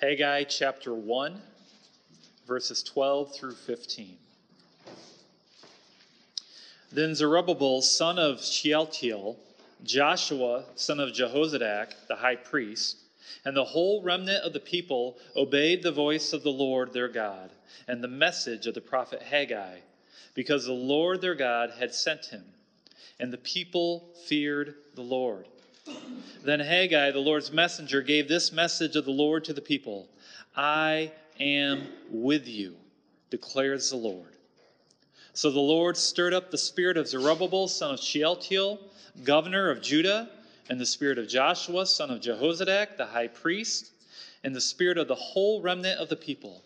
Haggai chapter 1, verses 12 through 15. Then Zerubbabel, son of Shealtiel, Joshua, son of Jehozadak, the high priest, and the whole remnant of the people obeyed the voice of the Lord their God and the message of the prophet Haggai, because the Lord their God had sent him. And the people feared the Lord. Then Haggai, the Lord's messenger, gave this message of the Lord to the people I am with you, declares the Lord. So the Lord stirred up the spirit of Zerubbabel, son of Shealtiel, governor of Judah, and the spirit of Joshua, son of Jehozadak, the high priest, and the spirit of the whole remnant of the people.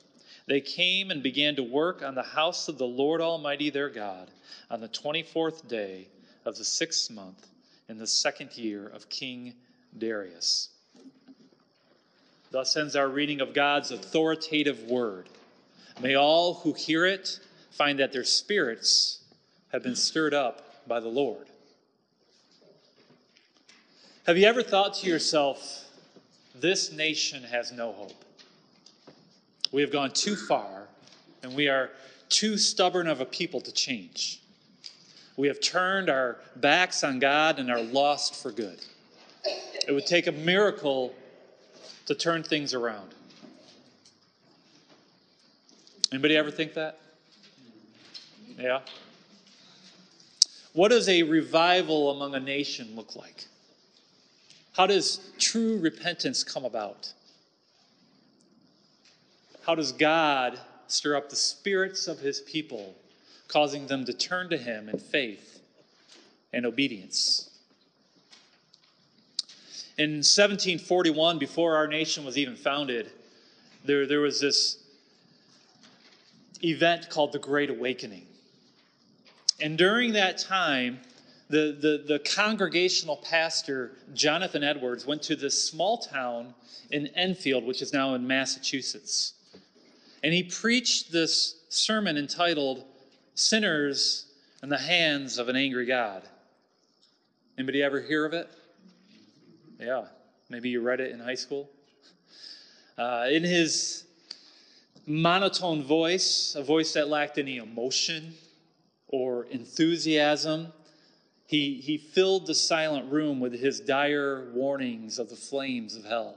They came and began to work on the house of the Lord Almighty their God on the 24th day of the sixth month in the second year of King Darius. Thus ends our reading of God's authoritative word. May all who hear it find that their spirits have been stirred up by the Lord. Have you ever thought to yourself, this nation has no hope? We have gone too far, and we are too stubborn of a people to change. We have turned our backs on God and are lost for good. It would take a miracle to turn things around. Anybody ever think that? Yeah. What does a revival among a nation look like? How does true repentance come about? How does God stir up the spirits of his people, causing them to turn to him in faith and obedience? In 1741, before our nation was even founded, there, there was this event called the Great Awakening. And during that time, the, the, the, congregational pastor, Jonathan Edwards, went to this small town in Enfield, which is now in Massachusetts. And he preached this sermon entitled Sinners in the Hands of an Angry God. Anybody ever hear of it? Yeah, maybe you read it in high school. Uh, in his monotone voice, a voice that lacked any emotion or enthusiasm, he, he filled the silent room with his dire warnings of the flames of hell.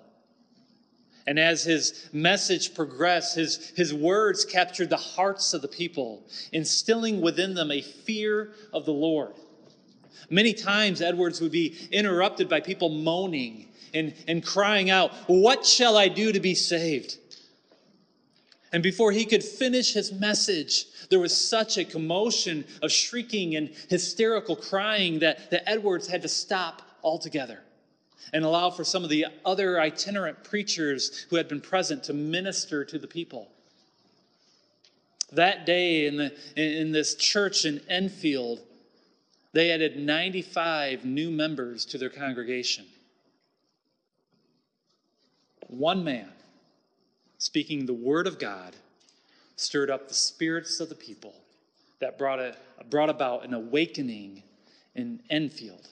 And as his message progressed, his, his words captured the hearts of the people, instilling within them a fear of the Lord. Many times, Edwards would be interrupted by people moaning and, and crying out, What shall I do to be saved? And before he could finish his message, there was such a commotion of shrieking and hysterical crying that, that Edwards had to stop altogether and allow for some of the other itinerant preachers who had been present to minister to the people. That day in, the, in this church in Enfield, they added 95 new members to their congregation. One man speaking the word of God stirred up the spirits of the people that brought, a, brought about an awakening in Enfield.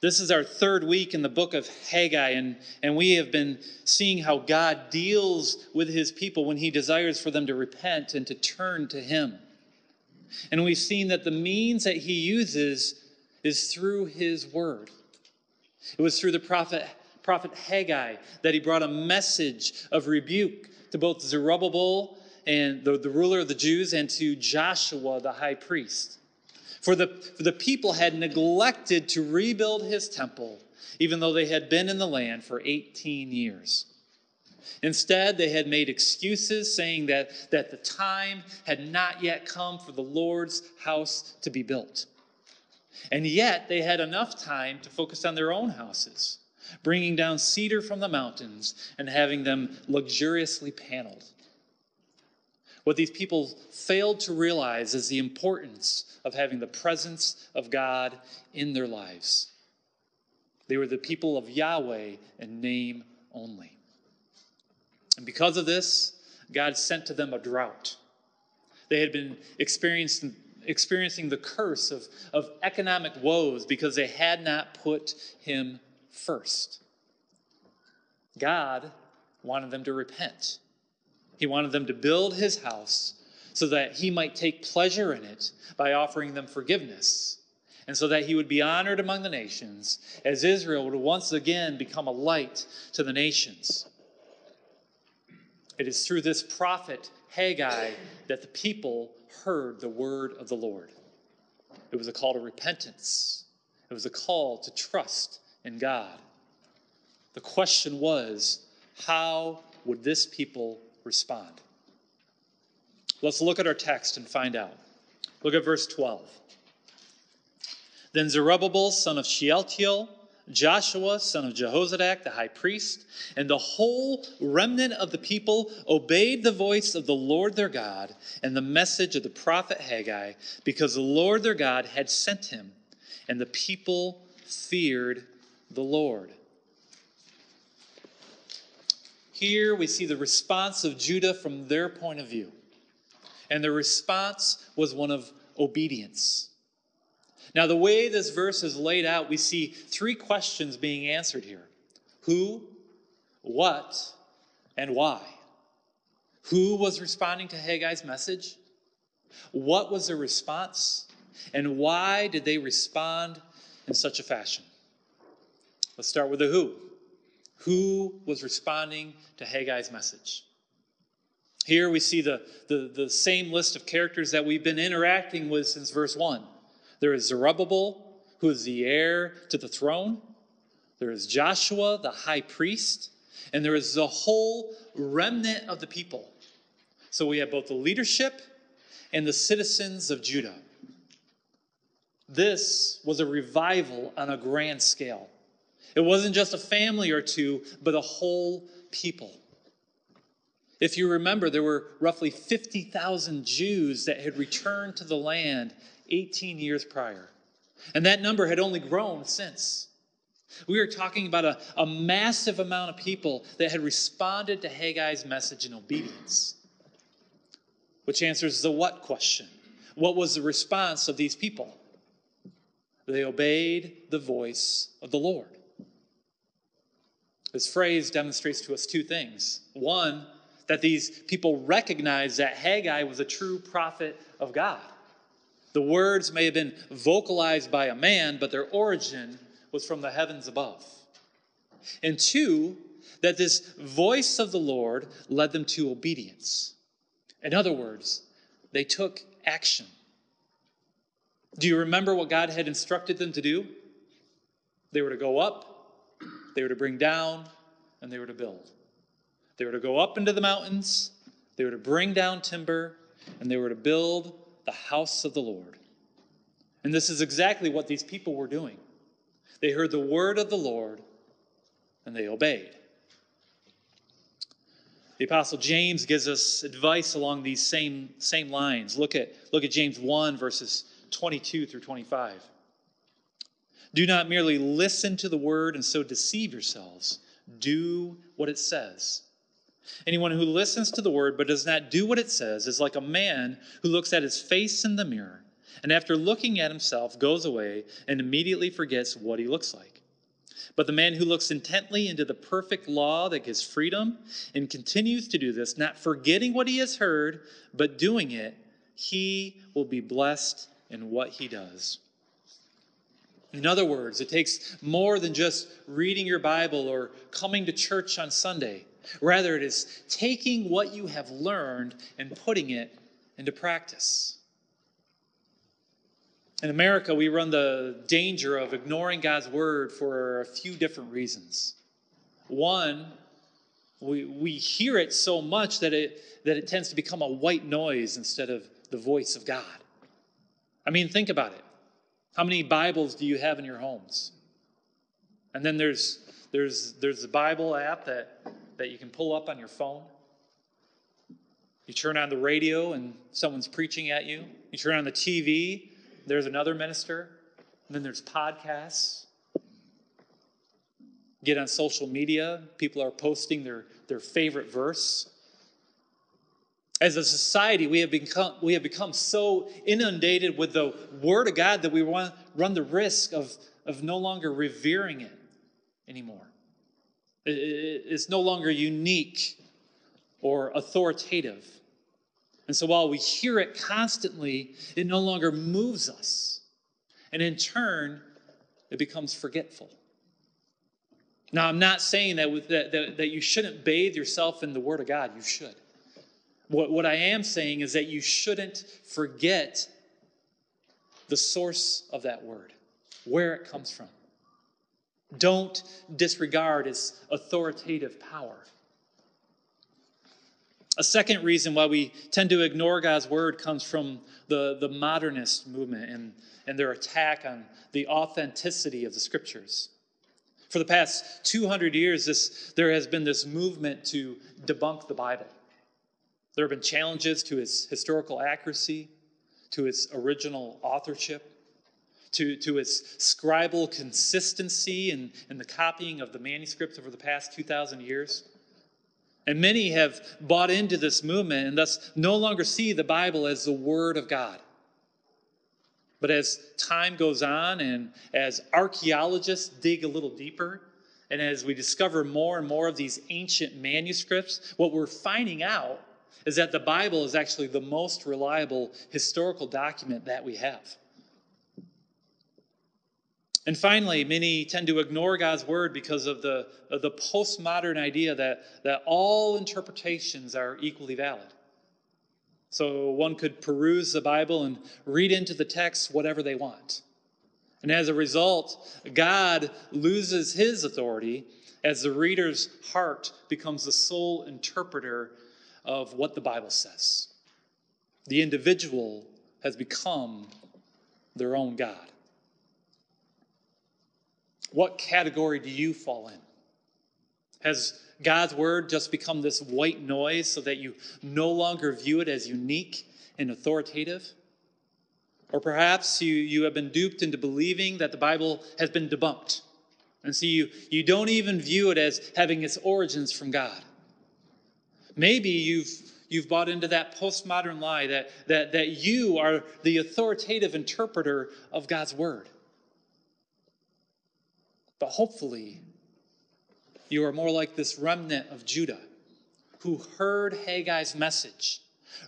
This is our third week in the book of Haggai, and, and we have been seeing how God deals with his people when he desires for them to repent and to turn to him. And we've seen that the means that he uses is through his word. It was through the prophet, prophet Haggai that he brought a message of rebuke to both Zerubbabel and the, the ruler of the Jews and to Joshua the high priest. For the, for the people had neglected to rebuild his temple, even though they had been in the land for 18 years. Instead, they had made excuses saying that, that the time had not yet come for the Lord's house to be built. And yet, they had enough time to focus on their own houses, bringing down cedar from the mountains and having them luxuriously paneled. What these people failed to realize is the importance of having the presence of God in their lives. They were the people of Yahweh in name only. And because of this, God sent to them a drought. They had been experiencing, experiencing the curse of, of economic woes because they had not put Him first. God wanted them to repent. He wanted them to build his house so that he might take pleasure in it by offering them forgiveness, and so that he would be honored among the nations, as Israel would once again become a light to the nations. It is through this prophet Haggai that the people heard the word of the Lord. It was a call to repentance, it was a call to trust in God. The question was how would this people respond? Let's look at our text and find out. Look at verse 12. Then Zerubbabel, son of Shealtiel, Joshua, son of Jehozadak, the high priest, and the whole remnant of the people obeyed the voice of the Lord their God and the message of the prophet Haggai, because the Lord their God had sent him, and the people feared the Lord. Here we see the response of Judah from their point of view. And the response was one of obedience. Now, the way this verse is laid out, we see three questions being answered here who, what, and why. Who was responding to Haggai's message? What was their response? And why did they respond in such a fashion? Let's start with the who. Who was responding to Haggai's message? Here we see the, the, the same list of characters that we've been interacting with since verse 1. There is Zerubbabel, who is the heir to the throne. There is Joshua, the high priest. And there is the whole remnant of the people. So we have both the leadership and the citizens of Judah. This was a revival on a grand scale. It wasn't just a family or two, but a whole people. If you remember, there were roughly 50,000 Jews that had returned to the land 18 years prior. And that number had only grown since. We are talking about a, a massive amount of people that had responded to Haggai's message in obedience. Which answers the what question. What was the response of these people? They obeyed the voice of the Lord. This phrase demonstrates to us two things. One, that these people recognized that Haggai was a true prophet of God. The words may have been vocalized by a man, but their origin was from the heavens above. And two, that this voice of the Lord led them to obedience. In other words, they took action. Do you remember what God had instructed them to do? They were to go up, they were to bring down, and they were to build. They were to go up into the mountains, they were to bring down timber, and they were to build the house of the Lord. And this is exactly what these people were doing. They heard the word of the Lord and they obeyed. The apostle James gives us advice along these same, same lines. Look at, look at James 1, verses 22 through 25. Do not merely listen to the word and so deceive yourselves. Do what it says. Anyone who listens to the word but does not do what it says is like a man who looks at his face in the mirror and after looking at himself goes away and immediately forgets what he looks like. But the man who looks intently into the perfect law that gives freedom and continues to do this, not forgetting what he has heard, but doing it, he will be blessed in what he does. In other words, it takes more than just reading your Bible or coming to church on Sunday. Rather, it is taking what you have learned and putting it into practice. In America, we run the danger of ignoring God's word for a few different reasons. One, we, we hear it so much that it, that it tends to become a white noise instead of the voice of God. I mean, think about it. How many Bibles do you have in your homes? And then there's, there's, there's the Bible app that that you can pull up on your phone. You turn on the radio and someone's preaching at you. You turn on the TV, there's another minister. And then there's podcasts. Get on social media, people are posting their, their favorite verse. As a society, we have, become, we have become so inundated with the Word of God that we run the risk of, of no longer revering it anymore. It's no longer unique or authoritative. And so while we hear it constantly, it no longer moves us. And in turn, it becomes forgetful. Now, I'm not saying that, that, that, that, you shouldn't bathe yourself in the Word of God. You should. What, what I am saying is that you shouldn't forget the source of that Word, where it comes from. Don't disregard its authoritative power. A second reason why we tend to ignore God's word comes from the, the modernist movement and, and their attack on the authenticity of the scriptures. For the past 200 years, this, there has been this movement to debunk the Bible. There have been challenges to its historical accuracy, to its original authorship, to, to its scribal consistency in, in the copying of the manuscripts over the past 2,000 years. And many have bought into this movement and thus no longer see the Bible as the Word of God. But as time goes on and as archaeologists dig a little deeper, and as we discover more and more of these ancient manuscripts, what we're finding out is that the Bible is actually the most reliable historical document that we have. And finally, many tend to ignore God's word because of the, of the postmodern idea that, that all interpretations are equally valid. So one could peruse the Bible and read into the text whatever they want. And as a result, God loses his authority as the reader's heart becomes the sole interpreter of what the Bible says. The individual has become their own God. What category do you fall in? Has God's word just become this white noise so that you no longer view it as unique and authoritative? Or perhaps you, you have been duped into believing that the Bible has been debunked. And so you, you don't even view it as having its origins from God. Maybe you've, you've bought into that postmodern lie that, that, that you are the authoritative interpreter of God's word. But hopefully, you are more like this remnant of Judah who heard Haggai's message,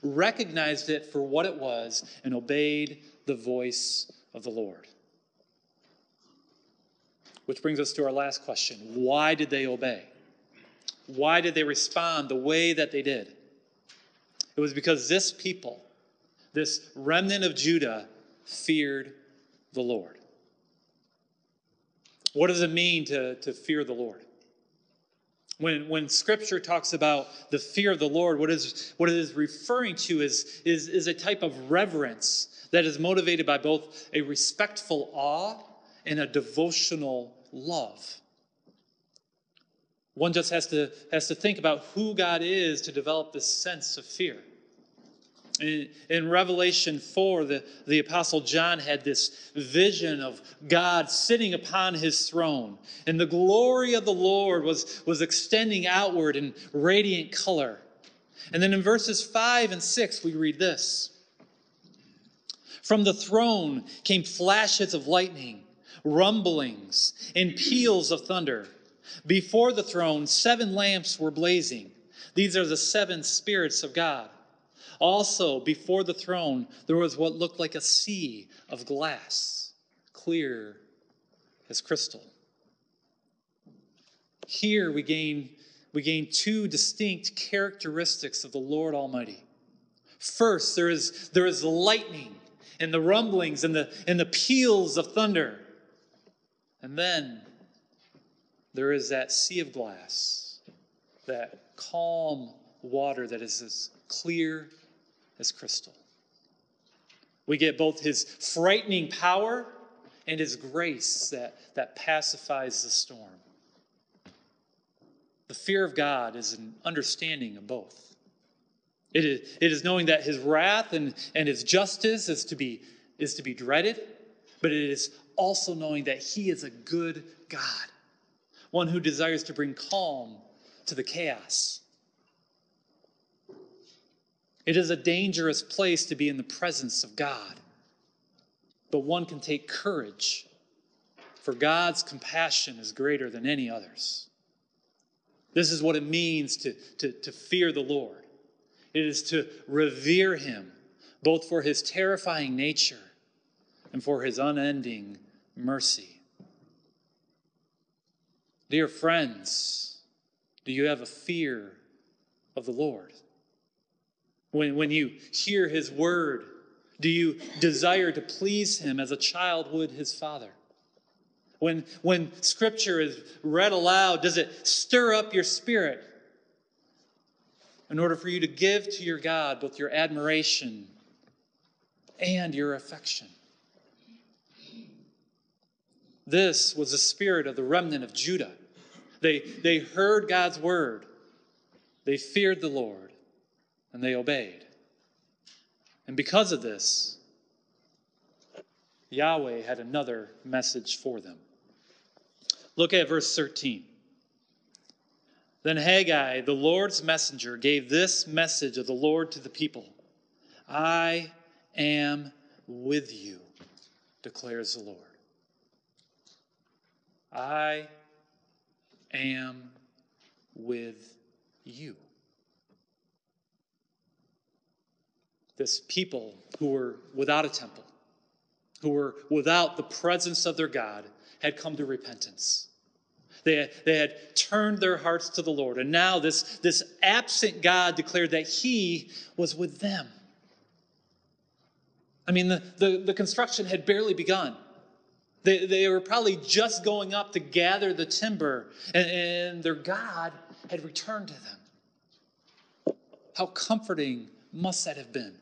recognized it for what it was, and obeyed the voice of the Lord. Which brings us to our last question why did they obey? Why did they respond the way that they did? It was because this people, this remnant of Judah, feared the Lord. What does it mean to, to fear the Lord? When, when scripture talks about the fear of the Lord, what, is, what it is referring to is, is, is a type of reverence that is motivated by both a respectful awe and a devotional love. One just has to, has to think about who God is to develop this sense of fear. In, Revelation 4, the, the Apostle John had this vision of God sitting upon his throne, and the glory of the Lord was, was extending outward in radiant color. And then in verses 5 and 6, we read this From the throne came flashes of lightning, rumblings, and peals of thunder. Before the throne, seven lamps were blazing. These are the seven spirits of God. Also, before the throne, there was what looked like a sea of glass, clear as crystal. Here we gain, we gain two distinct characteristics of the Lord Almighty. First, there is, there is lightning and the rumblings and the, and the peals of thunder. And then there is that sea of glass, that calm water that is as clear as crystal. We get both his frightening power and his grace that, that pacifies the storm. The fear of God is an understanding of both. It is, it is knowing that his wrath and, and his justice is to, be, is to be dreaded, but it is also knowing that he is a good God, one who desires to bring calm to the chaos it is a dangerous place to be in the presence of God. But one can take courage, for God's compassion is greater than any others. This is what it means to, to, to fear the Lord. It is to revere him, both for his terrifying nature and for his unending mercy. Dear friends, do you have a fear of the Lord? When, when you hear his word, do you desire to please him as a child would his father? When, when scripture is read aloud, does it stir up your spirit in order for you to give to your God both your admiration and your affection? This was the spirit of the remnant of Judah. They, they heard God's word, they feared the Lord, and they obeyed. And because of this, Yahweh had another message for them. Look at verse 13. Then Haggai, the Lord's messenger, gave this message of the Lord to the people I am with you, declares the Lord. I am with you. This people who were without a temple, who were without the presence of their God, had come to repentance. They had, they had turned their hearts to the Lord. And now this, this absent God declared that He was with them. I mean, the, the, the construction had barely begun. They, they were probably just going up to gather the timber, and, and their God had returned to them. How comforting must that have been?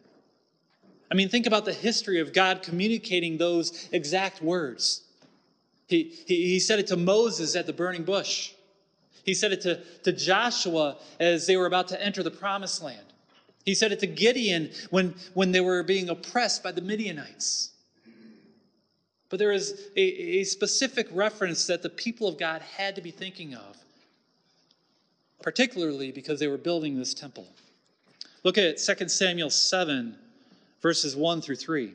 I mean, think about the history of God communicating those exact words. He, he, he said it to Moses at the burning bush. He said it to, to Joshua as they were about to enter the promised land. He said it to Gideon when, when they were being oppressed by the Midianites. But there is a, a specific reference that the people of God had to be thinking of, particularly because they were building this temple. Look at 2 Samuel 7, verses 1 through 3.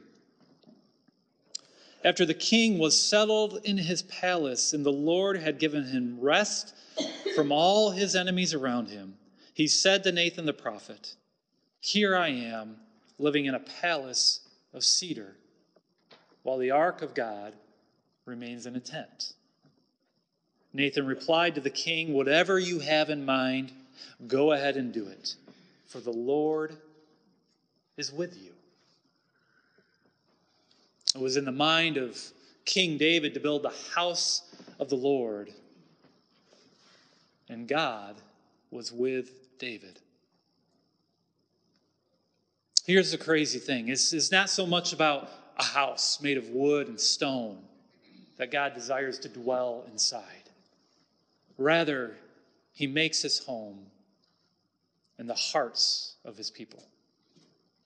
After the king was settled in his palace and the Lord had given him rest from all his enemies around him, he said to Nathan the prophet, Here I am, living in a palace of cedar while the ark of God remains in a tent. Nathan replied to the king, Whatever you have in mind, go ahead and do it, for the Lord is with you. It was in the mind of King David to build the house of the Lord, and God was with David. Here's the crazy thing it's, it's not so much about a house made of wood and stone that God desires to dwell inside. Rather, he makes his home in the hearts of his people,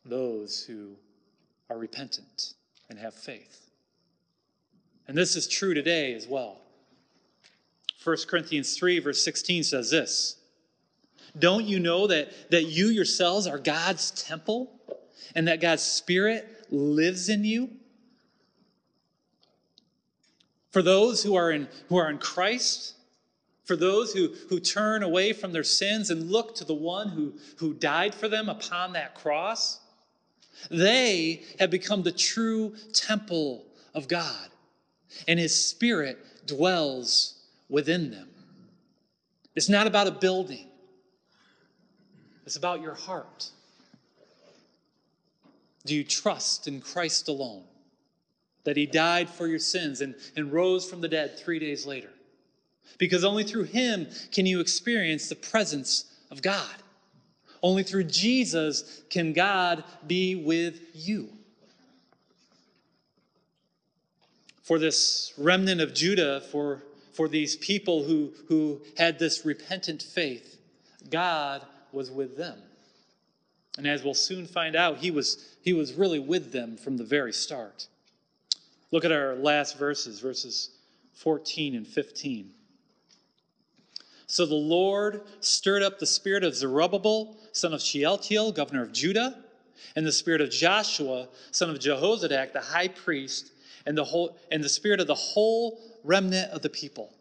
those who are repentant and have faith. And this is true today as well. 1 Corinthians 3, verse 16 says this Don't you know that, that you yourselves are God's temple and that God's Spirit lives in you. For those who are in, who are in Christ, for those who, who turn away from their sins and look to the one who, who died for them upon that cross, they have become the true temple of God, and His Spirit dwells within them. It's not about a building, it's about your heart. Do you trust in Christ alone? That he died for your sins and, and rose from the dead three days later? Because only through him can you experience the presence of God. Only through Jesus can God be with you. For this remnant of Judah, for, for these people who, who had this repentant faith, God was with them. And as we'll soon find out, he was, he was really with them from the very start. Look at our last verses, verses 14 and 15. So the Lord stirred up the spirit of Zerubbabel, son of Shealtiel, governor of Judah, and the spirit of Joshua, son of Jehozadak, the high priest, and the, whole, and the spirit of the whole remnant of the people.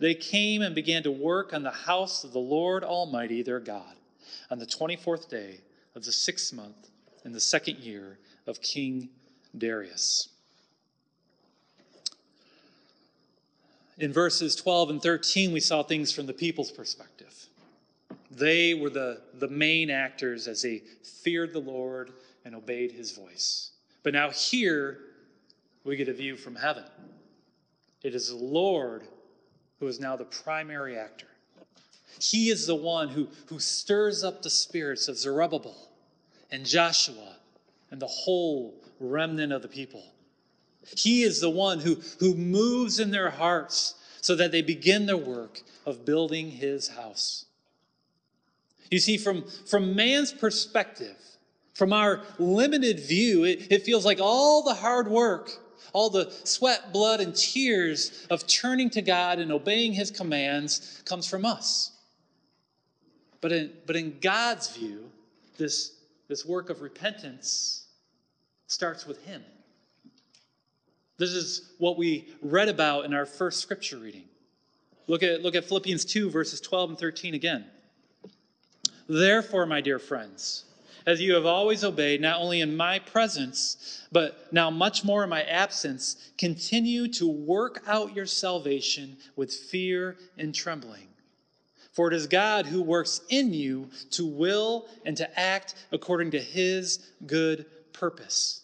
they came and began to work on the house of the Lord Almighty their God on the 24th day of the sixth month in the second year of King Darius. In verses 12 and 13, we saw things from the people's perspective. They were the, the main actors as they feared the Lord and obeyed his voice. But now, here, we get a view from heaven. It is the Lord who is now the primary actor. He is the one who, who stirs up the spirits of Zerubbabel and Joshua and the whole remnant of the people. He is the one who, who moves in their hearts so that they begin their work of building his house. You see, from, from man's perspective, from our limited view, it, it feels like all the hard work, all the sweat, blood, and tears of turning to God and obeying his commands comes from us. But in, but in God's view, this, this work of repentance starts with him. This is what we read about in our first scripture reading. Look at, look at Philippians 2, verses 12 and 13 again. Therefore, my dear friends, as you have always obeyed, not only in my presence, but now much more in my absence, continue to work out your salvation with fear and trembling. For it is God who works in you to will and to act according to his good purpose.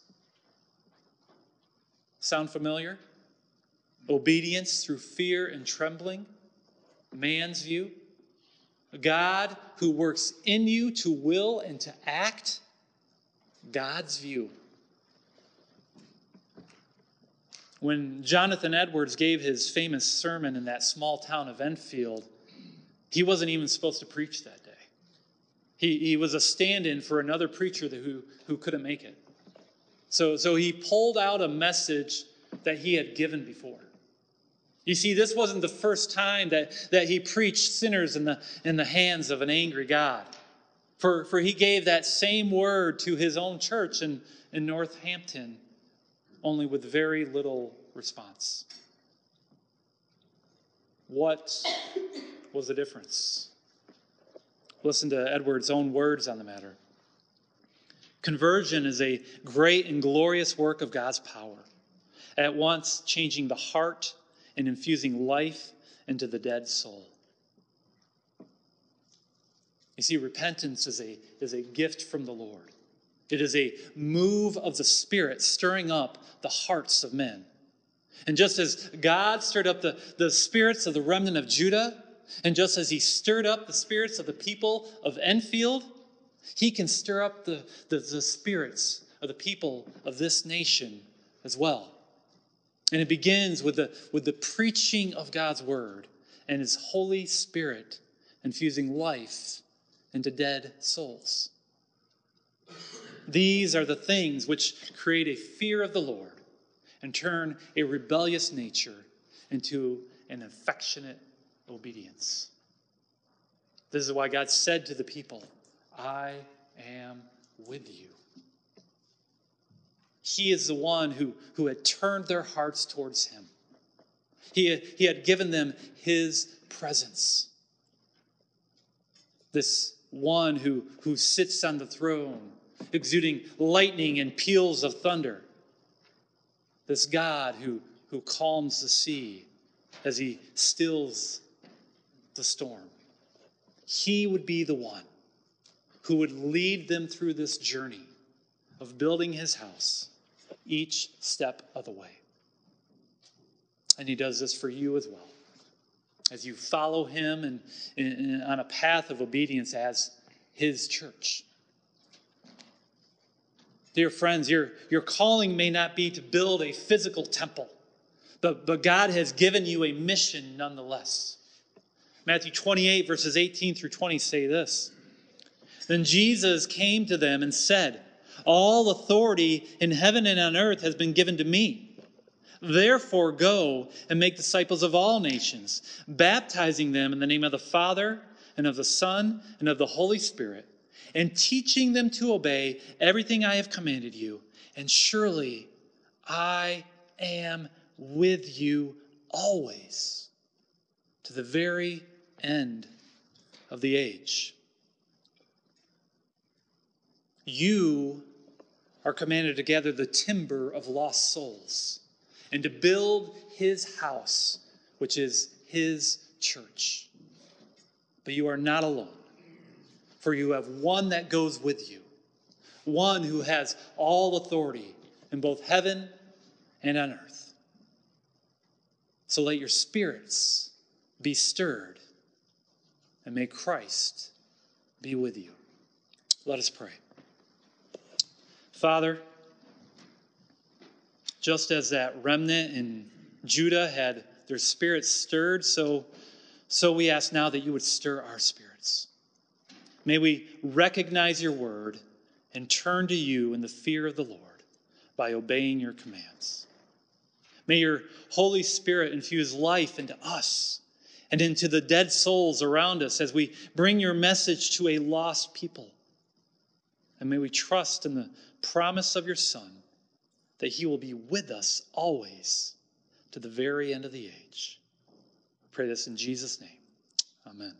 Sound familiar? Obedience through fear and trembling, man's view. God who works in you to will and to act, God's view. When Jonathan Edwards gave his famous sermon in that small town of Enfield, he wasn't even supposed to preach that day. He, he was a stand in for another preacher who, who couldn't make it. So, so he pulled out a message that he had given before. You see, this wasn't the first time that, that he preached sinners in the, in the hands of an angry God. For, for he gave that same word to his own church in, in Northampton, only with very little response. What was the difference? Listen to Edward's own words on the matter. Conversion is a great and glorious work of God's power, at once changing the heart and infusing life into the dead soul. You see, repentance is a, is a gift from the Lord. It is a move of the Spirit stirring up the hearts of men. And just as God stirred up the, the spirits of the remnant of Judah, and just as he stirred up the spirits of the people of Enfield, he can stir up the, the, the spirits of the people of this nation as well. And it begins with the, with the preaching of God's word and his Holy Spirit infusing life into dead souls. These are the things which create a fear of the Lord and turn a rebellious nature into an affectionate obedience. This is why God said to the people, I am with you. He is the one who, who had turned their hearts towards him. He, he had given them his presence. This one who, who sits on the throne, exuding lightning and peals of thunder. This God who, who calms the sea as he stills the storm. He would be the one who would lead them through this journey of building his house each step of the way. And he does this for you as well. As you follow him and, and on a path of obedience as his church. Dear friends, your, your calling may not be to build a physical temple, but, but God has given you a mission nonetheless. Matthew 28, verses 18 through 20 say this Then Jesus came to them and said, all authority in heaven and on earth has been given to me. Therefore, go and make disciples of all nations, baptizing them in the name of the Father, and of the Son, and of the Holy Spirit, and teaching them to obey everything I have commanded you. And surely I am with you always, to the very end of the age. You are commanded to gather the timber of lost souls and to build his house, which is his church. But you are not alone, for you have one that goes with you, one who has all authority in both heaven and on earth. So let your spirits be stirred, and may Christ be with you. Let us pray. Father, just as that remnant in Judah had their spirits stirred, so, so we ask now that you would stir our spirits. May we recognize your word and turn to you in the fear of the Lord by obeying your commands. May your Holy Spirit infuse life into us and into the dead souls around us as we bring your message to a lost people. And may we trust in the promise of your Son that he will be with us always to the very end of the age. I pray this in Jesus' name. Amen.